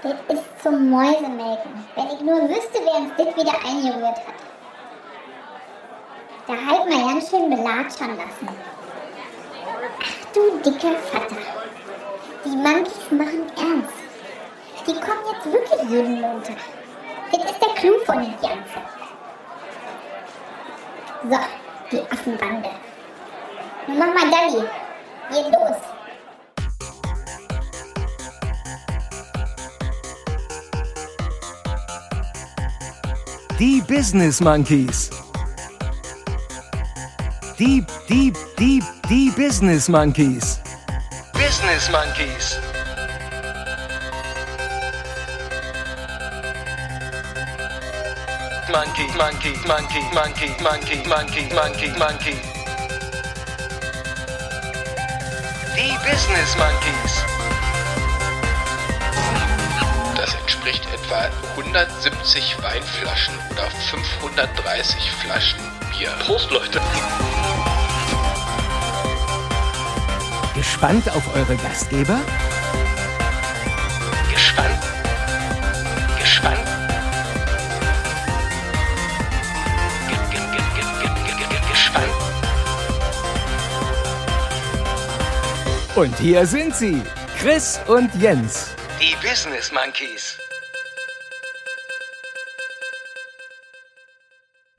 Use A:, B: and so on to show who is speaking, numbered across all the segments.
A: Das ist zum Mäusemelken. Wenn ich nur wüsste, wer uns das wieder eingerührt hat. Da halt mal ganz schön belatschern lassen. Ach du dicker Vater. Die Monkeys machen ernst. Die kommen jetzt wirklich jeden Montag. Das ist der Clou von dem Ganzen. So, die Affenbande. Mal Dalli. Geht los.
B: Die Business Monkeys. Die, die, die, die Business Monkeys. Business Monkeys. Monkey, monkey, monkey, monkey, monkey, monkey, monkey, monkey. Die Business Monkeys.
C: Entspricht etwa 170 Weinflaschen oder 530 Flaschen Bier.
D: Prost, Leute.
B: Gespannt auf eure Gastgeber? Gespannt? Gespannt? Ge- ge- ge- ge- ge- ge- ge- Gespannt? Und hier sind sie, Chris und Jens, die Business Monkeys.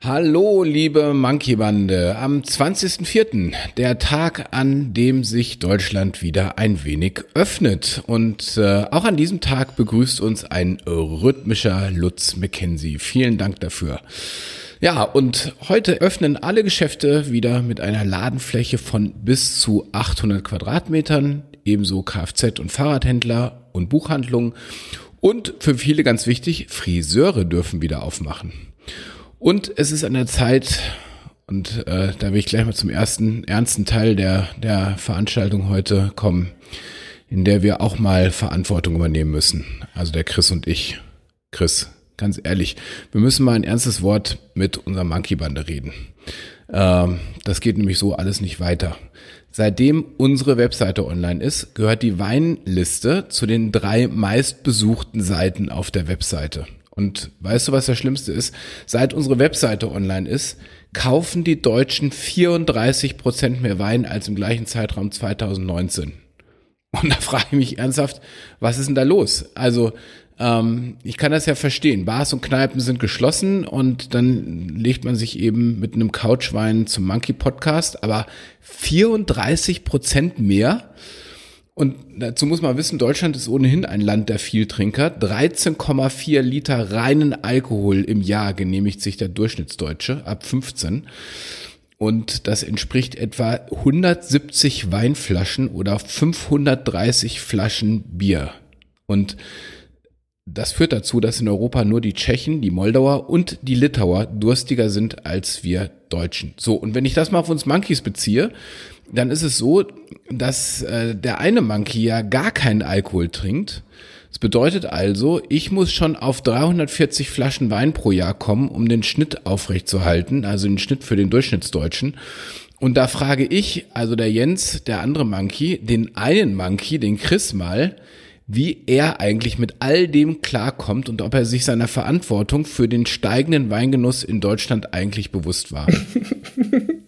E: Hallo, liebe Monkey-Bande. Am 20.04., der Tag, an dem sich Deutschland wieder ein wenig öffnet. Und äh, auch an diesem Tag begrüßt uns ein rhythmischer Lutz McKenzie. Vielen Dank dafür. Ja, und heute öffnen alle Geschäfte wieder mit einer Ladenfläche von bis zu 800 Quadratmetern, ebenso Kfz- und Fahrradhändler und Buchhandlungen. Und für viele ganz wichtig, Friseure dürfen wieder aufmachen. Und es ist an der Zeit, und äh, da will ich gleich mal zum ersten ernsten Teil der, der Veranstaltung heute kommen, in der wir auch mal Verantwortung übernehmen müssen. Also der Chris und ich. Chris, ganz ehrlich, wir müssen mal ein ernstes Wort mit unserer Monkey-Bande reden. Ähm, das geht nämlich so alles nicht weiter. Seitdem unsere Webseite online ist, gehört die Weinliste zu den drei meistbesuchten Seiten auf der Webseite. Und weißt du, was das Schlimmste ist? Seit unsere Webseite online ist, kaufen die Deutschen 34 Prozent mehr Wein als im gleichen Zeitraum 2019. Und da frage ich mich ernsthaft, was ist denn da los? Also, ähm, ich kann das ja verstehen. Bars und Kneipen sind geschlossen und dann legt man sich eben mit einem Couchwein zum Monkey Podcast, aber 34 Prozent mehr. Und dazu muss man wissen, Deutschland ist ohnehin ein Land der Vieltrinker. 13,4 Liter reinen Alkohol im Jahr genehmigt sich der Durchschnittsdeutsche ab 15. Und das entspricht etwa 170 Weinflaschen oder 530 Flaschen Bier. Und das führt dazu, dass in Europa nur die Tschechen, die Moldauer und die Litauer durstiger sind als wir Deutschen. So, und wenn ich das mal auf uns Monkeys beziehe, dann ist es so, dass äh, der eine Monkey ja gar keinen Alkohol trinkt. Das bedeutet also, ich muss schon auf 340 Flaschen Wein pro Jahr kommen, um den Schnitt aufrechtzuerhalten, also den Schnitt für den Durchschnittsdeutschen. Und da frage ich, also der Jens, der andere Monkey, den einen Monkey, den Chris mal, wie er eigentlich mit all dem klarkommt und ob er sich seiner Verantwortung für den steigenden Weingenuss in Deutschland eigentlich bewusst war.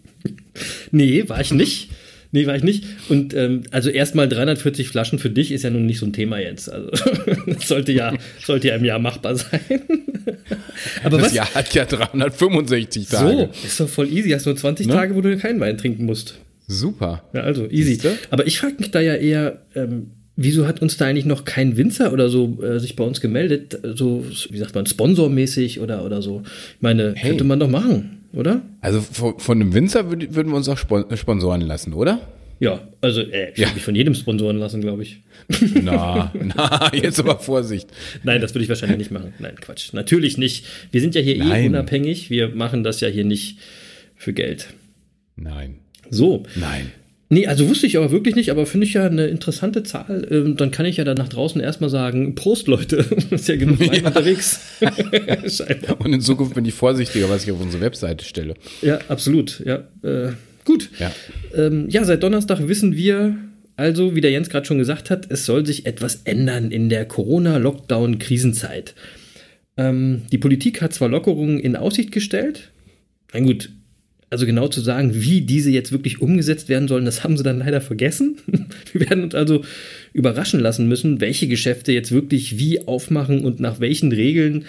D: Nee, war ich nicht. Nee, war ich nicht. Und ähm, also erstmal 340 Flaschen für dich ist ja nun nicht so ein Thema jetzt. Also das sollte ja, sollte ja im Jahr machbar sein. Aber
E: das
D: was?
E: Jahr hat ja 365 Tage.
D: So, ist doch voll easy. Hast nur 20
E: Ne?
D: Tage, wo du keinen Wein trinken musst.
E: Super.
D: Ja, also easy.
E: Siehste?
D: Aber ich frage mich da ja eher, ähm, wieso hat uns da eigentlich noch kein Winzer oder so äh, sich bei uns gemeldet? So, wie sagt man, sponsormäßig oder, oder so? Ich meine,
E: Hey.
D: könnte man doch machen, oder?
E: Also von, von einem Winzer würd, würden wir uns auch spon sponsoren lassen, oder?
D: Ja, also äh, ich
E: Ja.
D: würde mich von jedem sponsoren lassen, glaube ich.
E: Na, na, jetzt aber Vorsicht.
D: Nein, das würde ich wahrscheinlich nicht machen. Nein, Quatsch. Natürlich nicht. Wir sind ja hier eh
E: Nein.
D: unabhängig. Wir machen das ja hier nicht für Geld.
E: Nein,
D: So.
E: nein.
D: Nee, also wusste ich aber wirklich nicht, aber finde ich ja eine interessante Zahl. Ähm, dann kann ich ja dann nach draußen erstmal sagen, Prost, Leute. ist ja genug Wein unterwegs.
E: Und in Zukunft bin ich vorsichtiger, was ich auf unsere Webseite stelle.
D: Ja, absolut. Ja, äh, gut.
E: Ja.
D: Ähm, ja, seit Donnerstag wissen wir Also, wie der Jens gerade schon gesagt hat, es soll sich etwas ändern in der Corona-Lockdown-Krisenzeit. Ähm, die Politik hat zwar Lockerungen in Aussicht gestellt, na gut, also genau zu sagen, wie diese jetzt wirklich umgesetzt werden sollen, das haben sie dann leider vergessen. Wir werden uns also überraschen lassen müssen, welche Geschäfte jetzt wirklich wie aufmachen und nach welchen Regeln.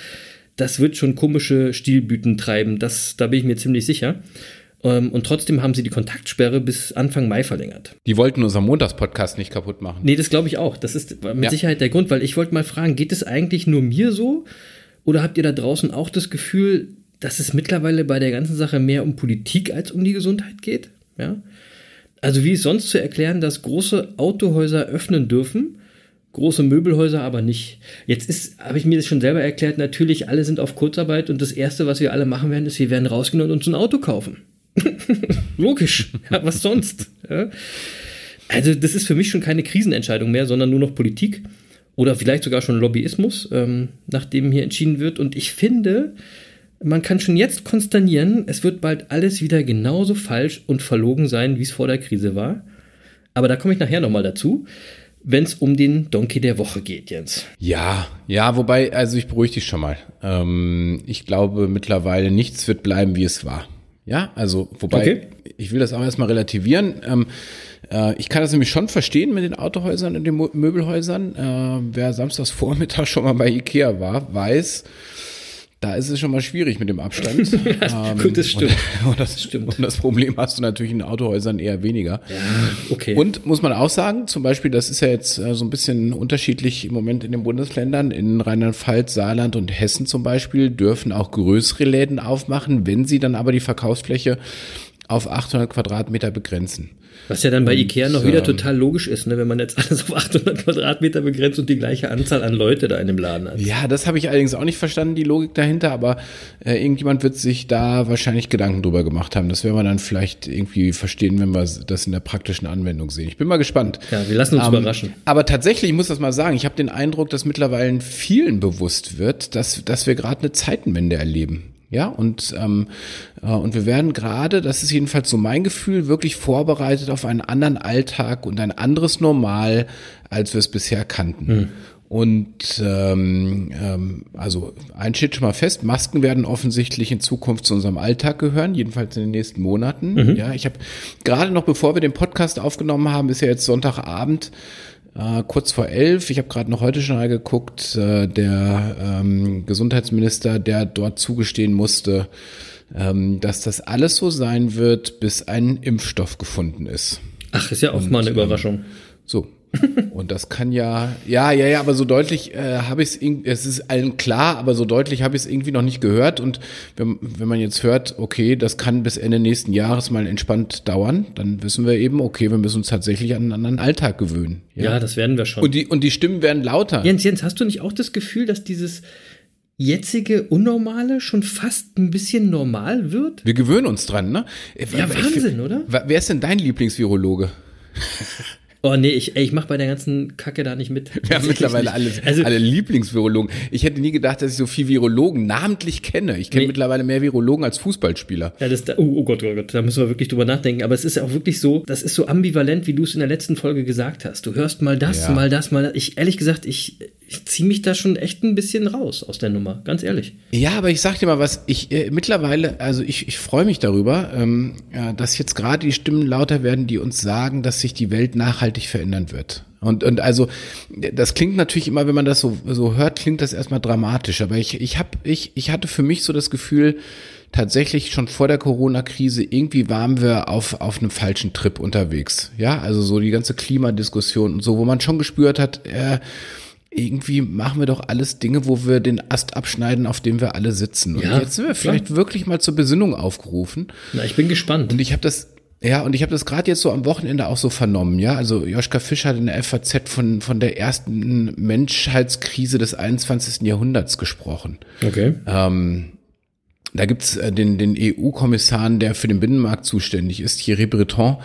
D: Das wird schon komische Stilblüten treiben, das, da bin ich mir ziemlich sicher. Ähm, und trotzdem haben sie die Kontaktsperre bis Anfang Mai verlängert.
E: Die wollten unseren Montagspodcast nicht kaputt machen.
D: Nee, das glaube ich auch. Das ist mit ja. Sicherheit der Grund, weil ich wollte mal fragen, geht es eigentlich nur mir so? Oder habt ihr da draußen auch das Gefühl, dass es mittlerweile bei der ganzen Sache mehr um Politik als um die Gesundheit geht? Ja. Also wie ist sonst zu erklären, dass große Autohäuser öffnen dürfen, große Möbelhäuser aber nicht? Jetzt habe ich mir das schon selber erklärt, natürlich alle sind auf Kurzarbeit und das Erste, was wir alle machen werden, ist, wir werden rausgehen und uns ein Auto kaufen. Logisch, ja, was sonst? Ja. Also das ist für mich schon keine Krisenentscheidung mehr, sondern nur noch Politik oder vielleicht sogar schon Lobbyismus, ähm, nachdem hier entschieden wird. Und ich finde, man kann schon jetzt konsternieren, es wird bald alles wieder genauso falsch und verlogen sein, wie es vor der Krise war. Aber da komme ich nachher nochmal dazu, wenn es um den Donkey der Woche geht, Jens.
E: Ja, ja, wobei, also ich beruhige dich schon mal. Ähm, ich glaube mittlerweile, nichts wird bleiben, wie es war. Ja, also, wobei, okay. ich will das auch erstmal relativieren. Ähm, äh, ich kann das nämlich schon verstehen mit den Autohäusern und den Möbelhäusern. Äh, wer samstags Vormittag schon mal bei Ikea war, weiß, da ist es schon mal schwierig mit dem Abstand.
D: ähm, Gut, das stimmt.
E: Und, und, das stimmt. Und das Problem hast du natürlich in Autohäusern eher weniger.
D: Ja, okay.
E: Und muss man auch sagen, zum Beispiel, das ist ja jetzt äh, so ein bisschen unterschiedlich im Moment in den Bundesländern. In Rheinland-Pfalz, Saarland und Hessen zum Beispiel dürfen auch größere Läden aufmachen, wenn sie dann aber die Verkaufsfläche auf 800 Quadratmeter begrenzen.
D: Was ja dann bei und, Ikea noch wieder ähm, total logisch ist, ne, wenn man jetzt alles auf 800 Quadratmeter begrenzt und die gleiche Anzahl an Leute da in dem Laden hat.
E: Ja, das habe ich allerdings auch nicht verstanden, die Logik dahinter, aber äh, irgendjemand wird sich da wahrscheinlich Gedanken drüber gemacht haben. Das werden wir dann vielleicht irgendwie verstehen, wenn wir das in der praktischen Anwendung sehen. Ich bin mal gespannt.
D: Ja, wir lassen uns ähm, überraschen.
E: Aber tatsächlich, ich muss das mal sagen, ich habe den Eindruck, dass mittlerweile vielen bewusst wird, dass, dass wir gerade eine Zeitenwende erleben. Ja, und, ähm, äh, und wir werden gerade, das ist jedenfalls so mein Gefühl, wirklich vorbereitet auf einen anderen Alltag und ein anderes Normal, als wir es bisher kannten. Mhm. Und ähm, ähm, also ein steht schon mal fest, Masken werden offensichtlich in Zukunft zu unserem Alltag gehören, jedenfalls in den nächsten Monaten. Mhm. Ja, ich habe gerade noch, bevor wir den Podcast aufgenommen haben, ist ja jetzt Sonntagabend, äh, kurz vor elf, ich habe gerade noch heute schon mal geguckt, äh, der ähm, Gesundheitsminister, der dort zugestehen musste, ähm, dass das alles so sein wird, bis ein Impfstoff gefunden ist.
D: Ach, ist ja auch Und, mal eine ähm, Überraschung. Ähm,
E: so, und das kann ja, ja, ja, ja, aber so deutlich äh, habe ich es, es ist allen klar, aber so deutlich habe ich es irgendwie noch nicht gehört. Und wenn, wenn man jetzt hört, okay, das kann bis Ende nächsten Jahres mal entspannt dauern, dann wissen wir eben, okay, wir müssen uns tatsächlich an einen anderen Alltag gewöhnen.
D: Ja, ja das werden wir schon.
E: Und die, und die Stimmen werden lauter.
D: Jens, Jens, hast du nicht auch das Gefühl, dass dieses jetzige Unnormale schon fast ein bisschen normal wird?
E: Wir gewöhnen uns dran, ne?
D: Ja, Wahnsinn, oder?
E: Wer ist denn dein Lieblingsvirologe?
D: Oh nee, ich, ey, ich mach bei der ganzen Kacke da nicht mit.
E: Wir haben mittlerweile alle, also, alle Lieblingsvirologen. Ich hätte nie gedacht, dass ich so viel Virologen namentlich kenne. Ich kenne nee. mittlerweile mehr Virologen als Fußballspieler.
D: Ja, das, oh, oh Gott, oh Gott, da müssen wir wirklich drüber nachdenken. Aber es ist ja auch wirklich so, das ist so ambivalent, wie du es in der letzten Folge gesagt hast. Du hörst mal das, ja. mal das, mal das. Ich, ehrlich gesagt, ich, ich ziehe mich da schon echt ein bisschen raus aus der Nummer, ganz ehrlich.
E: Ja, aber ich sag dir mal was, ich äh, mittlerweile, also ich, ich freue mich darüber, ähm, ja, dass jetzt gerade die Stimmen lauter werden, die uns sagen, dass sich die Welt nachhaltig verändern wird. Und, und also, das klingt natürlich immer, wenn man das so, so hört, klingt das erstmal dramatisch. Aber ich, ich, hab, ich, ich hatte für mich so das Gefühl, tatsächlich schon vor der Corona-Krise, irgendwie waren wir auf, auf einem falschen Trip unterwegs. Ja, also so die ganze Klimadiskussion und so, wo man schon gespürt hat, äh, irgendwie machen wir doch alles Dinge, wo wir den Ast abschneiden, auf dem wir alle sitzen. Und ja, jetzt sind wir vielleicht klar. wirklich mal zur Besinnung aufgerufen.
D: Na, ich bin gespannt.
E: Und ich habe das, ja, und ich habe das gerade jetzt so am Wochenende auch so vernommen, ja. Also Joschka Fischer hat in der FAZ von, von der ersten Menschheitskrise des 21. Jahrhunderts gesprochen.
D: Okay.
E: Ähm, da gibt's äh, den, den EU-Kommissar, der für den Binnenmarkt zuständig ist, Thierry Breton,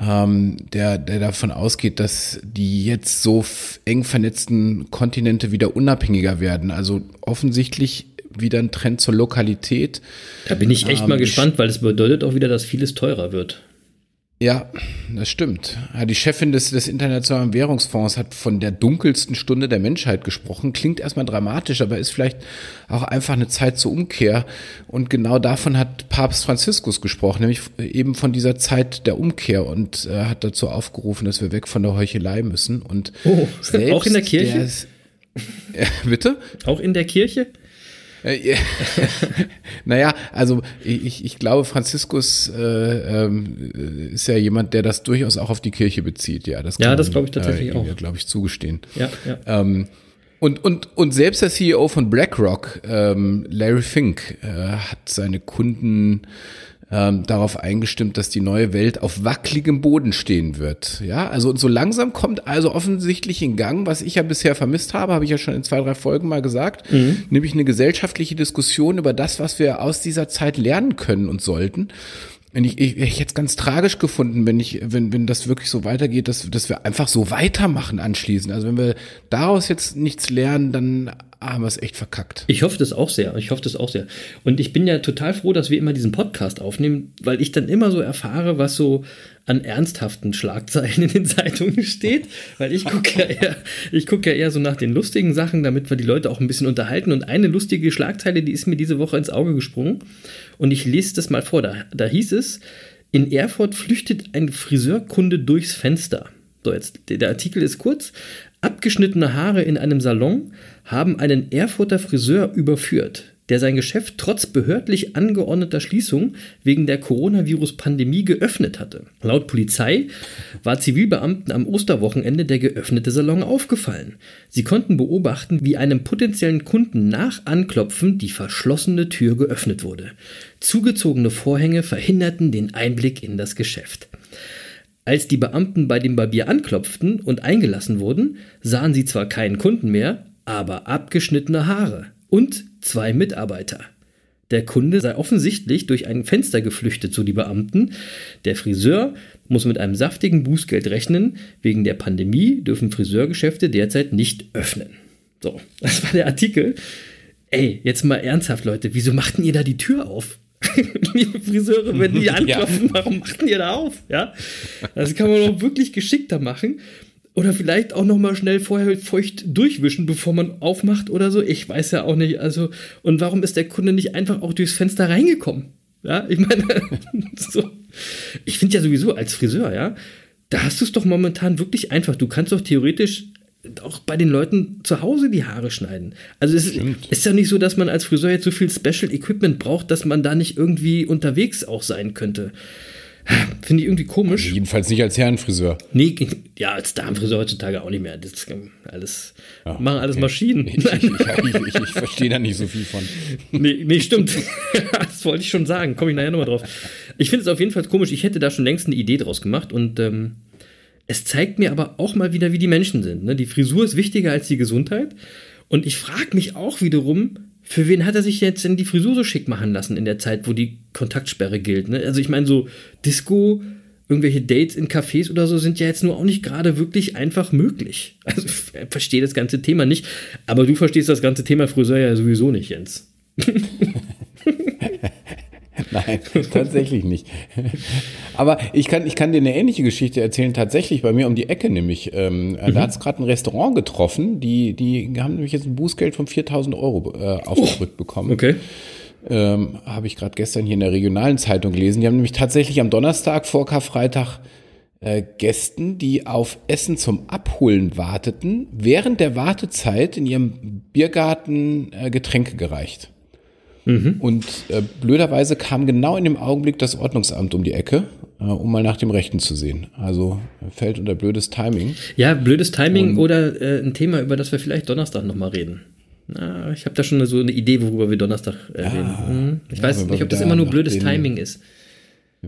E: ähm, der, der davon ausgeht, dass die jetzt so eng vernetzten Kontinente wieder unabhängiger werden. Also offensichtlich wieder ein Trend zur Lokalität.
D: Da bin ich echt ähm, mal gespannt, weil es bedeutet auch wieder, dass vieles teurer wird.
E: Ja, das stimmt. die Chefin des, des Internationalen Währungsfonds hat von der dunkelsten Stunde der Menschheit gesprochen. Klingt erstmal dramatisch, aber ist vielleicht auch einfach eine Zeit zur Umkehr. Und genau davon hat Papst Franziskus gesprochen, nämlich eben von dieser Zeit der Umkehr und äh, hat dazu aufgerufen, dass wir weg von der Heuchelei müssen. Und
D: oh, auch in der Kirche?
E: Der, äh, bitte?
D: Auch in der Kirche?
E: Äh, naja, also ich, ich glaube, Franziskus äh, äh, ist ja jemand, der das durchaus auch auf die Kirche bezieht. Ja, das,
D: ja, das glaube ich tatsächlich
E: äh,
D: auch.
E: glaube ich, zugestehen.
D: Ja, ja.
E: Ähm, und, und, und selbst der CEO von BlackRock, ähm, Larry Fink, äh, hat seine Kunden ähm, darauf eingestimmt, dass die neue Welt auf wackeligem Boden stehen wird. Ja, also so langsam kommt also offensichtlich in Gang, was ich ja bisher vermisst habe, habe ich ja schon in zwei, drei Folgen mal gesagt, mhm. nämlich eine gesellschaftliche Diskussion über das, was wir aus dieser Zeit lernen können und sollten. Und ich, ich, ich hätte es ganz tragisch gefunden, wenn ich, wenn, wenn das wirklich so weitergeht, dass, dass wir einfach so weitermachen anschließend. Also wenn wir daraus jetzt nichts lernen, dann haben wir es echt verkackt.
D: Ich hoffe das auch sehr. Ich hoffe das auch sehr. Und ich bin ja total froh, dass wir immer diesen Podcast aufnehmen, weil ich dann immer so erfahre, was so an ernsthaften Schlagzeilen in den Zeitungen steht. Weil ich gucke ja eher, ich gucke ja eher so nach den lustigen Sachen, damit wir die Leute auch ein bisschen unterhalten. Und eine lustige Schlagzeile, die ist mir diese Woche ins Auge gesprungen. Und ich lese das mal vor. Da, da hieß es, in Erfurt flüchtet ein Friseurkunde durchs Fenster. So, jetzt, der Artikel ist kurz. Abgeschnittene Haare in einem Salon haben einen Erfurter Friseur überführt, der sein Geschäft trotz behördlich angeordneter Schließung wegen der Coronavirus-Pandemie geöffnet hatte. Laut Polizei war Zivilbeamten am Osterwochenende der geöffnete Salon aufgefallen. Sie konnten beobachten, wie einem potenziellen Kunden nach Anklopfen die verschlossene Tür geöffnet wurde. Zugezogene Vorhänge verhinderten den Einblick in das Geschäft. Als die Beamten bei dem Barbier anklopften und eingelassen wurden, sahen sie zwar keinen Kunden mehr, aber abgeschnittene Haare und zwei Mitarbeiter. Der Kunde sei offensichtlich durch ein Fenster geflüchtet, so die Beamten. Der Friseur muss mit einem saftigen Bußgeld rechnen. Wegen der Pandemie dürfen Friseurgeschäfte derzeit nicht öffnen. So, das war der Artikel. Ey, jetzt mal ernsthaft, Leute, wieso machten ihr da die Tür auf? Liebe Friseure, wenn die anklopfen, ja. warum machten ihr da auf? Ja, das kann man doch wirklich geschickter machen. Oder vielleicht auch noch mal schnell vorher feucht durchwischen, bevor man aufmacht oder so. Ich weiß ja auch nicht. Also, und warum ist der Kunde nicht einfach auch durchs Fenster reingekommen? Ja, ich meine, so. Ich finde ja sowieso als Friseur, ja, da hast du es doch momentan wirklich einfach. Du kannst doch theoretisch auch bei den Leuten zu Hause die Haare schneiden. Also es ist, ist ja nicht so, dass man als Friseur jetzt so viel Special Equipment braucht, dass man da nicht irgendwie unterwegs auch sein könnte. Finde ich irgendwie komisch. Also
E: jedenfalls nicht als Herrenfriseur.
D: Nee, ja, als Damenfriseur heutzutage auch nicht mehr. Das alles, ja, machen alles okay. Maschinen.
E: Ich, ich, ich, ich verstehe da nicht so viel von.
D: Nee, nee stimmt. das wollte ich schon sagen. Komme ich nachher nochmal drauf. Ich finde es auf jeden Fall komisch. Ich hätte da schon längst eine Idee draus gemacht und ähm, es zeigt mir aber auch mal wieder, wie die Menschen sind. Ne? Die Frisur ist wichtiger als die Gesundheit. Und ich frage mich auch wiederum, für wen hat er sich jetzt denn die Frisur so schick machen lassen in der Zeit, wo die Kontaktsperre gilt? Ne? Also ich meine, so Disco, irgendwelche Dates in Cafés oder so sind ja jetzt nur auch nicht gerade wirklich einfach möglich. Also ich verstehe das ganze Thema nicht, aber du verstehst das ganze Thema Friseur ja sowieso nicht, Jens.
E: Nein, tatsächlich nicht. Aber ich kann, ich kann dir eine ähnliche Geschichte erzählen, tatsächlich bei mir um die Ecke nämlich. Ähm, mhm. Da hat es gerade ein Restaurant getroffen, die, die haben nämlich jetzt ein Bußgeld von 4000 Euro äh, aufgedrückt oh, bekommen.
D: Okay.
E: Ähm, Habe ich gerade gestern hier in der regionalen Zeitung gelesen. Die haben nämlich tatsächlich am Donnerstag vor Karfreitag äh, Gästen, die auf Essen zum Abholen warteten, während der Wartezeit in ihrem Biergarten äh, Getränke gereicht. Mhm. Und äh, blöderweise kam genau in dem Augenblick das Ordnungsamt um die Ecke, äh, um mal nach dem Rechten zu sehen. Also fällt unter blödes Timing.
D: Ja, blödes Timing Und, oder äh, ein Thema, über das wir vielleicht Donnerstag nochmal reden. Na, ich habe da schon so eine Idee, worüber wir Donnerstag äh, ja, reden. Hm. Ich ja, weiß nicht, ob das immer nur blödes Timing ist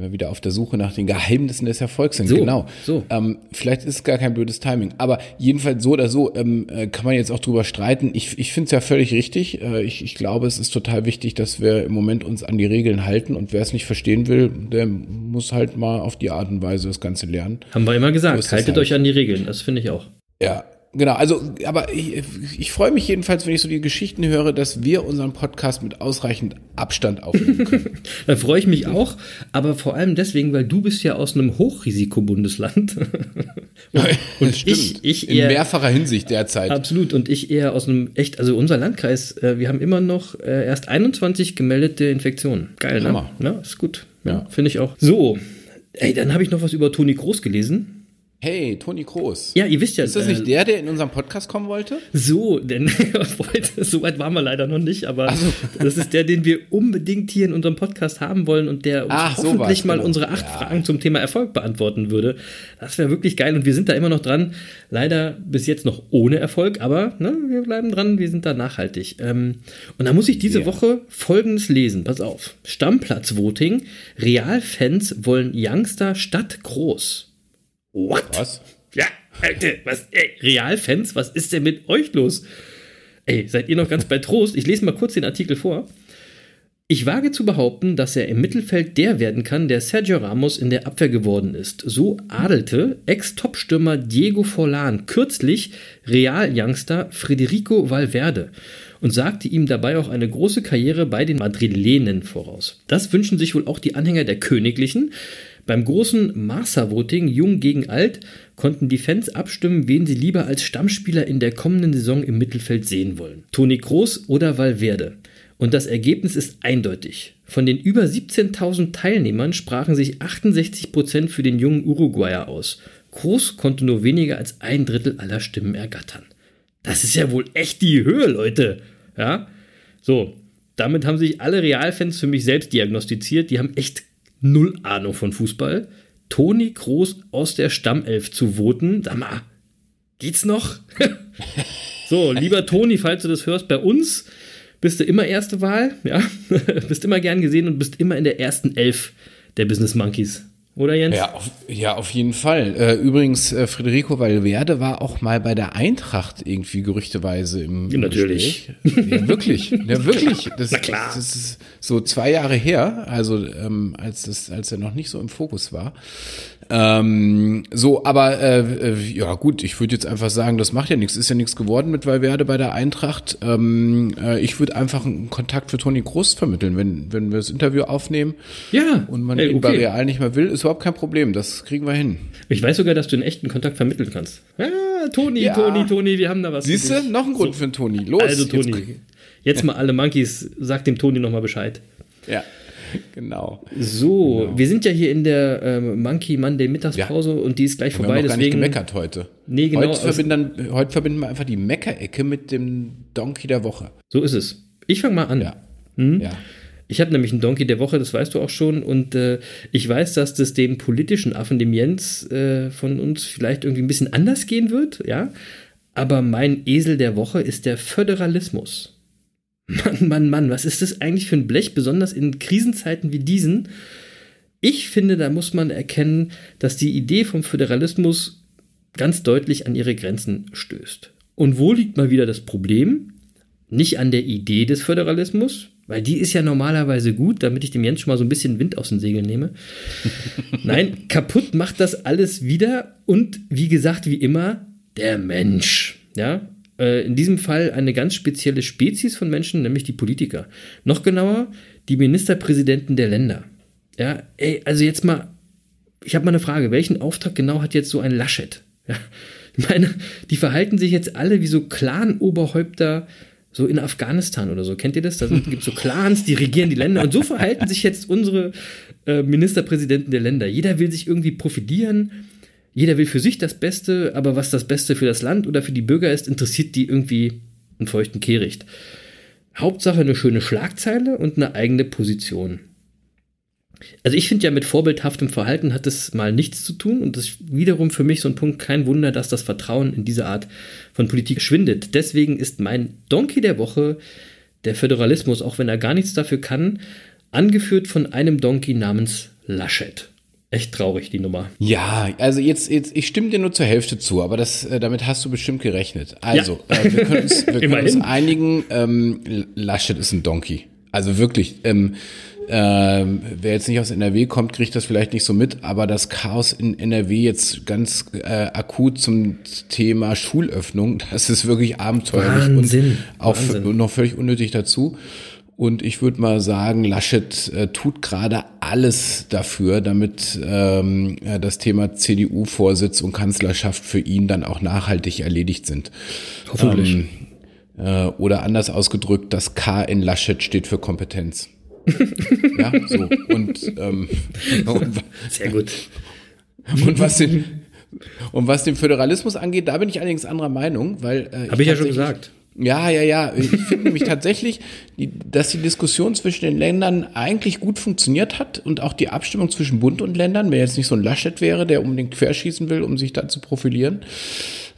E: wir wieder auf der Suche nach den Geheimnissen des Erfolgs sind.
D: So,
E: genau.
D: So.
E: Ähm, vielleicht ist es gar kein blödes Timing. Aber jedenfalls so oder so ähm, äh, kann man jetzt auch drüber streiten. Ich, ich finde es ja völlig richtig. Äh, ich, ich glaube, es ist total wichtig, dass wir im Moment uns an die Regeln halten. Und wer es nicht verstehen will, der muss halt mal auf die Art und Weise das Ganze lernen.
D: Haben wir immer gesagt. Haltet halt. euch an die Regeln. Das finde ich auch.
E: Ja, genau. Also, aber ich, ich freue mich jedenfalls, wenn ich so die Geschichten höre, dass wir unseren Podcast mit ausreichend Abstand aufnehmen können.
D: da freue ich mich auch, aber vor allem deswegen, weil du bist ja aus einem Hochrisikobundesland.
E: und, und ich, ich eher, In mehrfacher Hinsicht derzeit.
D: Absolut. Und ich eher aus einem echt, also unser Landkreis, äh, wir haben immer noch äh, erst 21 gemeldete Infektionen. Geil, ne? Hammer. Ja, ist gut. Ja, ja. finde ich auch. So, ey, dann habe ich noch was über Toni Groß gelesen.
E: Hey, Toni Kroos.
D: Ja, ihr wisst ja.
E: Ist das nicht äh, der, der in unserem Podcast kommen wollte?
D: So, denn so weit waren wir leider noch nicht, aber so. das ist der, den wir unbedingt hier in unserem Podcast haben wollen und der uns Ach, hoffentlich so mal genau. unsere acht ja. Fragen zum Thema Erfolg beantworten würde. Das wäre wirklich geil und wir sind da immer noch dran. Leider bis jetzt noch ohne Erfolg, aber ne, wir bleiben dran, wir sind da nachhaltig. Ähm, und da muss ich diese ja. Woche Folgendes lesen. Pass auf. Stammplatz-Voting. Realfans wollen Youngster statt Groß. What? Was? Ja, Alter, was, ey, Realfans, was ist denn mit euch los? Ey, seid ihr noch ganz bei Trost? Ich lese mal kurz den Artikel vor. Ich wage zu behaupten, dass er im Mittelfeld der werden kann, der Sergio Ramos in der Abwehr geworden ist. So adelte Ex-Topstürmer Diego Forlan kürzlich Real-Youngster Federico Valverde und sagte ihm dabei auch eine große Karriere bei den Madrilenen voraus. Das wünschen sich wohl auch die Anhänger der Königlichen, beim großen Marsa-Voting Jung gegen Alt konnten die Fans abstimmen, wen sie lieber als Stammspieler in der kommenden Saison im Mittelfeld sehen wollen. Toni Kroos oder Valverde. Und das Ergebnis ist eindeutig. Von den über 17.000 Teilnehmern sprachen sich 68% für den jungen Uruguayer aus. Kroos konnte nur weniger als ein Drittel aller Stimmen ergattern. Das ist ja wohl echt die Höhe, Leute. Ja? So, damit haben sich alle Realfans für mich selbst diagnostiziert. Die haben echt null Ahnung von Fußball, Toni Kroos aus der Stammelf zu voten. Sag mal, geht's noch? so, lieber Toni, falls du das hörst, bei uns bist du immer erste Wahl, ja, bist immer gern gesehen und bist immer in der ersten Elf der Business Monkeys. Oder Jens?
E: Ja, auf, ja, auf jeden Fall. Äh, übrigens, äh, Federico Valverde war auch mal bei der Eintracht irgendwie gerüchteweise im,
D: Natürlich.
E: Ja, wirklich. Ja, wirklich. Das, Na klar. Das, ist so zwei Jahre her, also ähm, als, das, als er noch nicht so im Fokus war. Ähm, so, aber äh, ja gut, ich würde jetzt einfach sagen, das macht ja nichts, ist ja nichts geworden mit Valverde bei der Eintracht. Ähm, äh, ich würde einfach einen Kontakt für Toni Groß vermitteln, wenn, wenn wir das Interview aufnehmen
D: ja,
E: und man ey, ihn bei Real nicht mehr will, ist überhaupt kein Problem, das kriegen wir hin.
D: Ich weiß sogar, dass du einen echten Kontakt vermitteln kannst. Ja, Toni, ja. Toni, Toni, wir haben da was.
E: Siehst du, noch ein Grund so. für einen Toni. Los.
D: Also Toni, jetzt, jetzt mal alle Monkeys, sag dem Toni nochmal Bescheid.
E: Ja. genau.
D: So, genau. wir sind ja hier in der ähm, Monkey Monday Mittagspause ja. und die ist gleich vorbei. Wir haben
E: deswegen gar nicht gemeckert heute. Nee, genau. Heute verbinden, heute verbinden wir einfach die Meckerecke mit dem Donkey der Woche.
D: So ist es. Ich fange mal an.
E: Ja. Hm? ja.
D: Ich habe nämlich einen Donkey der Woche, das weißt du auch schon. Und äh, ich weiß, dass das dem politischen Affen, dem Jens, äh, von uns vielleicht irgendwie ein bisschen anders gehen wird, ja. Aber mein Esel der Woche ist der Föderalismus. Mann, Mann, Mann, was ist das eigentlich für ein Blech, besonders in Krisenzeiten wie diesen? Ich finde, da muss man erkennen, dass die Idee vom Föderalismus ganz deutlich an ihre Grenzen stößt. Und wo liegt mal wieder das Problem? Nicht an der Idee des Föderalismus, weil die ist ja normalerweise gut, damit ich dem Jens schon mal so ein bisschen Wind aus den Segeln nehme. Nein, kaputt macht das alles wieder und wie gesagt, wie immer, der Mensch. Ja, äh, in diesem Fall eine ganz spezielle Spezies von Menschen, nämlich die Politiker. Noch genauer, die Ministerpräsidenten der Länder. Ja, ey, also jetzt mal, ich habe mal eine Frage, welchen Auftrag genau hat jetzt so ein Laschet? Ja, ich meine, die verhalten sich jetzt alle wie so Clan-Oberhäupter so in Afghanistan oder so. Kennt ihr das? Da gibt es so Clans, die regieren die Länder. Und so verhalten sich jetzt unsere äh, Ministerpräsidenten der Länder. Jeder will sich irgendwie profilieren jeder will für sich das Beste, aber was das Beste für das Land oder für die Bürger ist, interessiert die irgendwie einen feuchten Kehricht. Hauptsache eine schöne Schlagzeile und eine eigene Position. Also ich finde ja mit vorbildhaftem Verhalten hat es mal nichts zu tun und das ist wiederum für mich so ein Punkt, kein Wunder, dass das Vertrauen in diese Art von Politik schwindet. Deswegen ist mein Donkey der Woche der Föderalismus, auch wenn er gar nichts dafür kann, angeführt von einem Donkey namens Laschet echt traurig, die Nummer.
E: Ja, also jetzt, jetzt ich stimme dir nur zur Hälfte zu, aber das, äh, damit hast du bestimmt gerechnet. Also, ja. äh, wir können uns, wir können uns einigen, ähm, Laschet ist ein Donkey. Also wirklich, ähm, Ähm, wer jetzt nicht aus NRW kommt, kriegt das vielleicht nicht so mit, aber das Chaos in NRW jetzt ganz äh, akut zum Thema Schulöffnung, das ist wirklich abenteuerlich
D: Wahnsinn,
E: und auch noch völlig unnötig dazu. Und ich würde mal sagen, Laschet äh, tut gerade alles dafür, damit ähm, ja, das Thema CDU-Vorsitz und Kanzlerschaft für ihn dann auch nachhaltig erledigt sind.
D: Hoffentlich.
E: Ähm, äh, oder anders ausgedrückt, das K in Laschet steht für Kompetenz. Ja, so. Und, ähm,
D: Sehr gut.
E: und was den und was den Föderalismus angeht, da bin ich allerdings anderer Meinung, weil äh,
D: Habe ich ja schon gesagt.
E: Ja, ja, ja. Ich finde nämlich tatsächlich, die, dass die Diskussion zwischen den Ländern eigentlich gut funktioniert hat und auch die Abstimmung zwischen Bund und Ländern, wenn jetzt nicht so ein Laschet wäre, der unbedingt querschießen will, um sich da zu profilieren.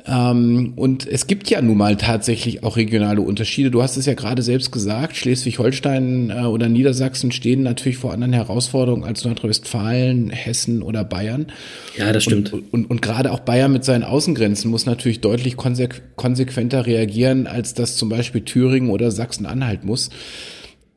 E: Ähm, und es gibt ja nun mal tatsächlich auch regionale Unterschiede. Du hast es ja gerade selbst gesagt, Schleswig-Holstein äh, oder Niedersachsen stehen natürlich vor anderen Herausforderungen als Nordrhein-Westfalen, Hessen oder Bayern.
D: Ja, das stimmt.
E: Und, und, und gerade auch Bayern mit seinen Außengrenzen muss natürlich deutlich konsequ konsequenter reagieren, als das zum Beispiel Thüringen oder Sachsen-Anhalt muss.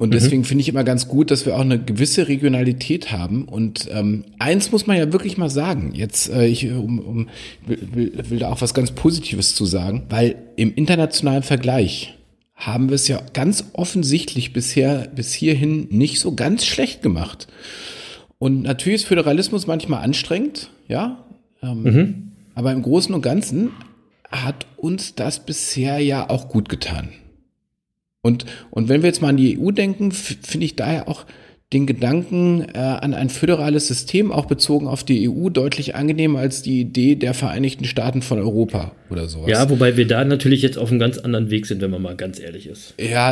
E: Und deswegen finde ich immer ganz gut, dass wir auch eine gewisse Regionalität haben. Und ähm, eins muss man ja wirklich mal sagen. Jetzt, äh, ich um, um, will, will, da auch was ganz Positives zu sagen, weil im internationalen Vergleich haben wir es ja ganz offensichtlich bisher bis hierhin nicht so ganz schlecht gemacht. Und natürlich ist Föderalismus manchmal anstrengend, ja. Ähm, Aber im Großen und Ganzen hat uns das bisher ja auch gut getan. Und, und wenn wir jetzt mal an die EU denken, finde ich daher auch den Gedanken äh, an ein föderales System, auch bezogen auf die EU, deutlich angenehmer als die Idee der Vereinigten Staaten von Europa oder sowas.
D: Ja, wobei wir da natürlich jetzt auf einem ganz anderen Weg sind, wenn man mal ganz ehrlich ist.
E: ja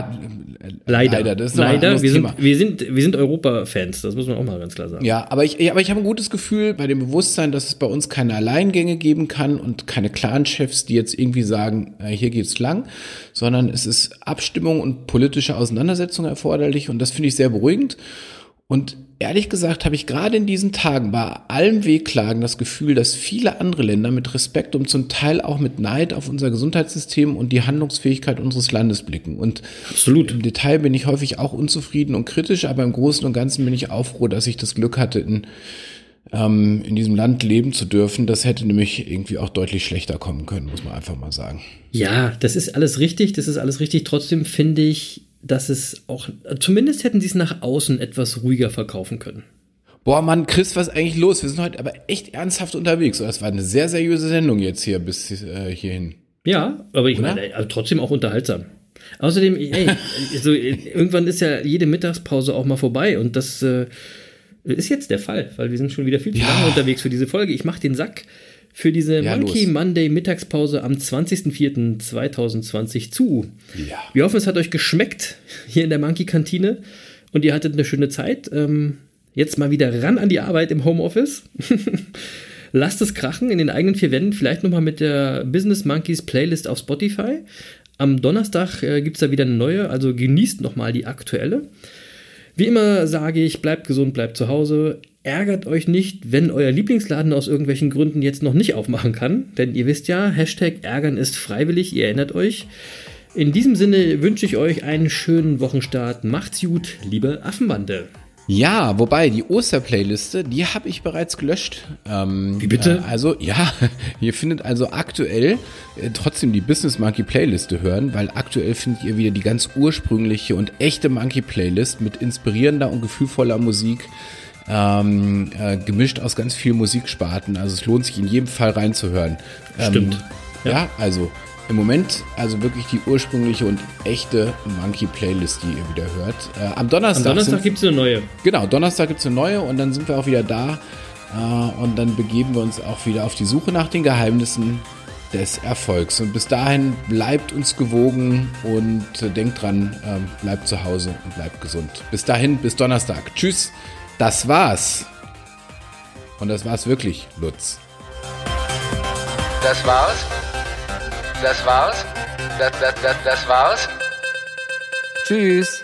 E: äh,
D: Leider.
E: leider das ist
D: Leider. Wir sind, wir sind, wir sind Europa-Fans, das muss man auch mal ganz klar sagen.
E: Ja, aber ich, aber ich habe ein gutes Gefühl bei dem Bewusstsein, dass es bei uns keine Alleingänge geben kann und keine Clan-Chefs, die jetzt irgendwie sagen, äh, hier geht's lang, sondern es ist Abstimmung und politische Auseinandersetzung erforderlich und das finde ich sehr beruhigend. Und ehrlich gesagt habe ich gerade in diesen Tagen bei allem Wehklagen das Gefühl, dass viele andere Länder mit Respekt und zum Teil auch mit Neid auf unser Gesundheitssystem und die Handlungsfähigkeit unseres Landes blicken. Und
D: Absolut.
E: im Detail bin ich häufig auch unzufrieden und kritisch, aber im Großen und Ganzen bin ich auch froh, dass ich das Glück hatte, in, ähm, in diesem Land leben zu dürfen. Das hätte nämlich irgendwie auch deutlich schlechter kommen können, muss man einfach mal sagen.
D: Ja, das ist alles richtig, das ist alles richtig. Trotzdem finde ich, dass es auch, zumindest hätten sie es nach außen etwas ruhiger verkaufen können.
E: Boah, Mann, Chris, was ist eigentlich los? Wir sind heute aber echt ernsthaft unterwegs. Das war eine sehr seriöse Sendung jetzt hier bis äh, hierhin.
D: Ja, aber ich
E: Oder?
D: meine, also trotzdem auch unterhaltsam. Außerdem, ey, so, irgendwann ist ja jede Mittagspause auch mal vorbei und das äh, ist jetzt der Fall, weil wir sind schon wieder viel zu
E: Ja.
D: lange unterwegs für diese Folge. Ich mache den Sack für diese
E: Ja,
D: Monkey
E: los.
D: Monday Mittagspause am 20.04.2020 zu.
E: Ja.
D: Wir hoffen, es hat euch geschmeckt hier in der Monkey Kantine und ihr hattet eine schöne Zeit. Ähm, jetzt mal wieder ran an die Arbeit im Homeoffice. Lasst es krachen in den eigenen vier Wänden, vielleicht nochmal mit der Business Monkeys Playlist auf Spotify. Am Donnerstag äh, gibt es da wieder eine neue, also genießt nochmal die aktuelle. Wie immer sage ich, bleibt gesund, bleibt zu Hause. Ärgert euch nicht, wenn euer Lieblingsladen aus irgendwelchen Gründen jetzt noch nicht aufmachen kann. Denn ihr wisst ja, Hashtag Ärgern ist freiwillig, ihr erinnert euch. In diesem Sinne wünsche ich euch einen schönen Wochenstart. Macht's gut, liebe Affenbande.
E: Ja, wobei die Osterplayliste, die habe ich bereits gelöscht. Ähm,
D: Wie bitte?
E: Äh, also ja, ihr findet also aktuell äh, trotzdem die Business Monkey Playliste hören, weil aktuell findet ihr wieder die ganz ursprüngliche und echte Monkey Playlist mit inspirierender und gefühlvoller Musik. Ähm, äh, gemischt aus ganz vielen Musiksparten. Also es lohnt sich in jedem Fall reinzuhören. Ähm,
D: Stimmt.
E: Ja. also im Moment also wirklich die ursprüngliche und echte Monkey Playlist, die ihr wieder hört. Äh, am Donnerstag,
D: Am Donnerstag gibt es eine neue.
E: Genau, Donnerstag gibt es eine neue und dann sind wir auch wieder da. Äh, und dann begeben wir uns auch wieder auf die Suche nach den Geheimnissen des Erfolgs. Und bis dahin bleibt uns gewogen und äh, denkt dran, ähm, bleibt zu Hause und bleibt gesund. Bis dahin, bis Donnerstag. Tschüss, das war's. Und das war's wirklich, Lutz.
C: Das war's? Das war's? Das, das, das, das war's?
B: Tschüss.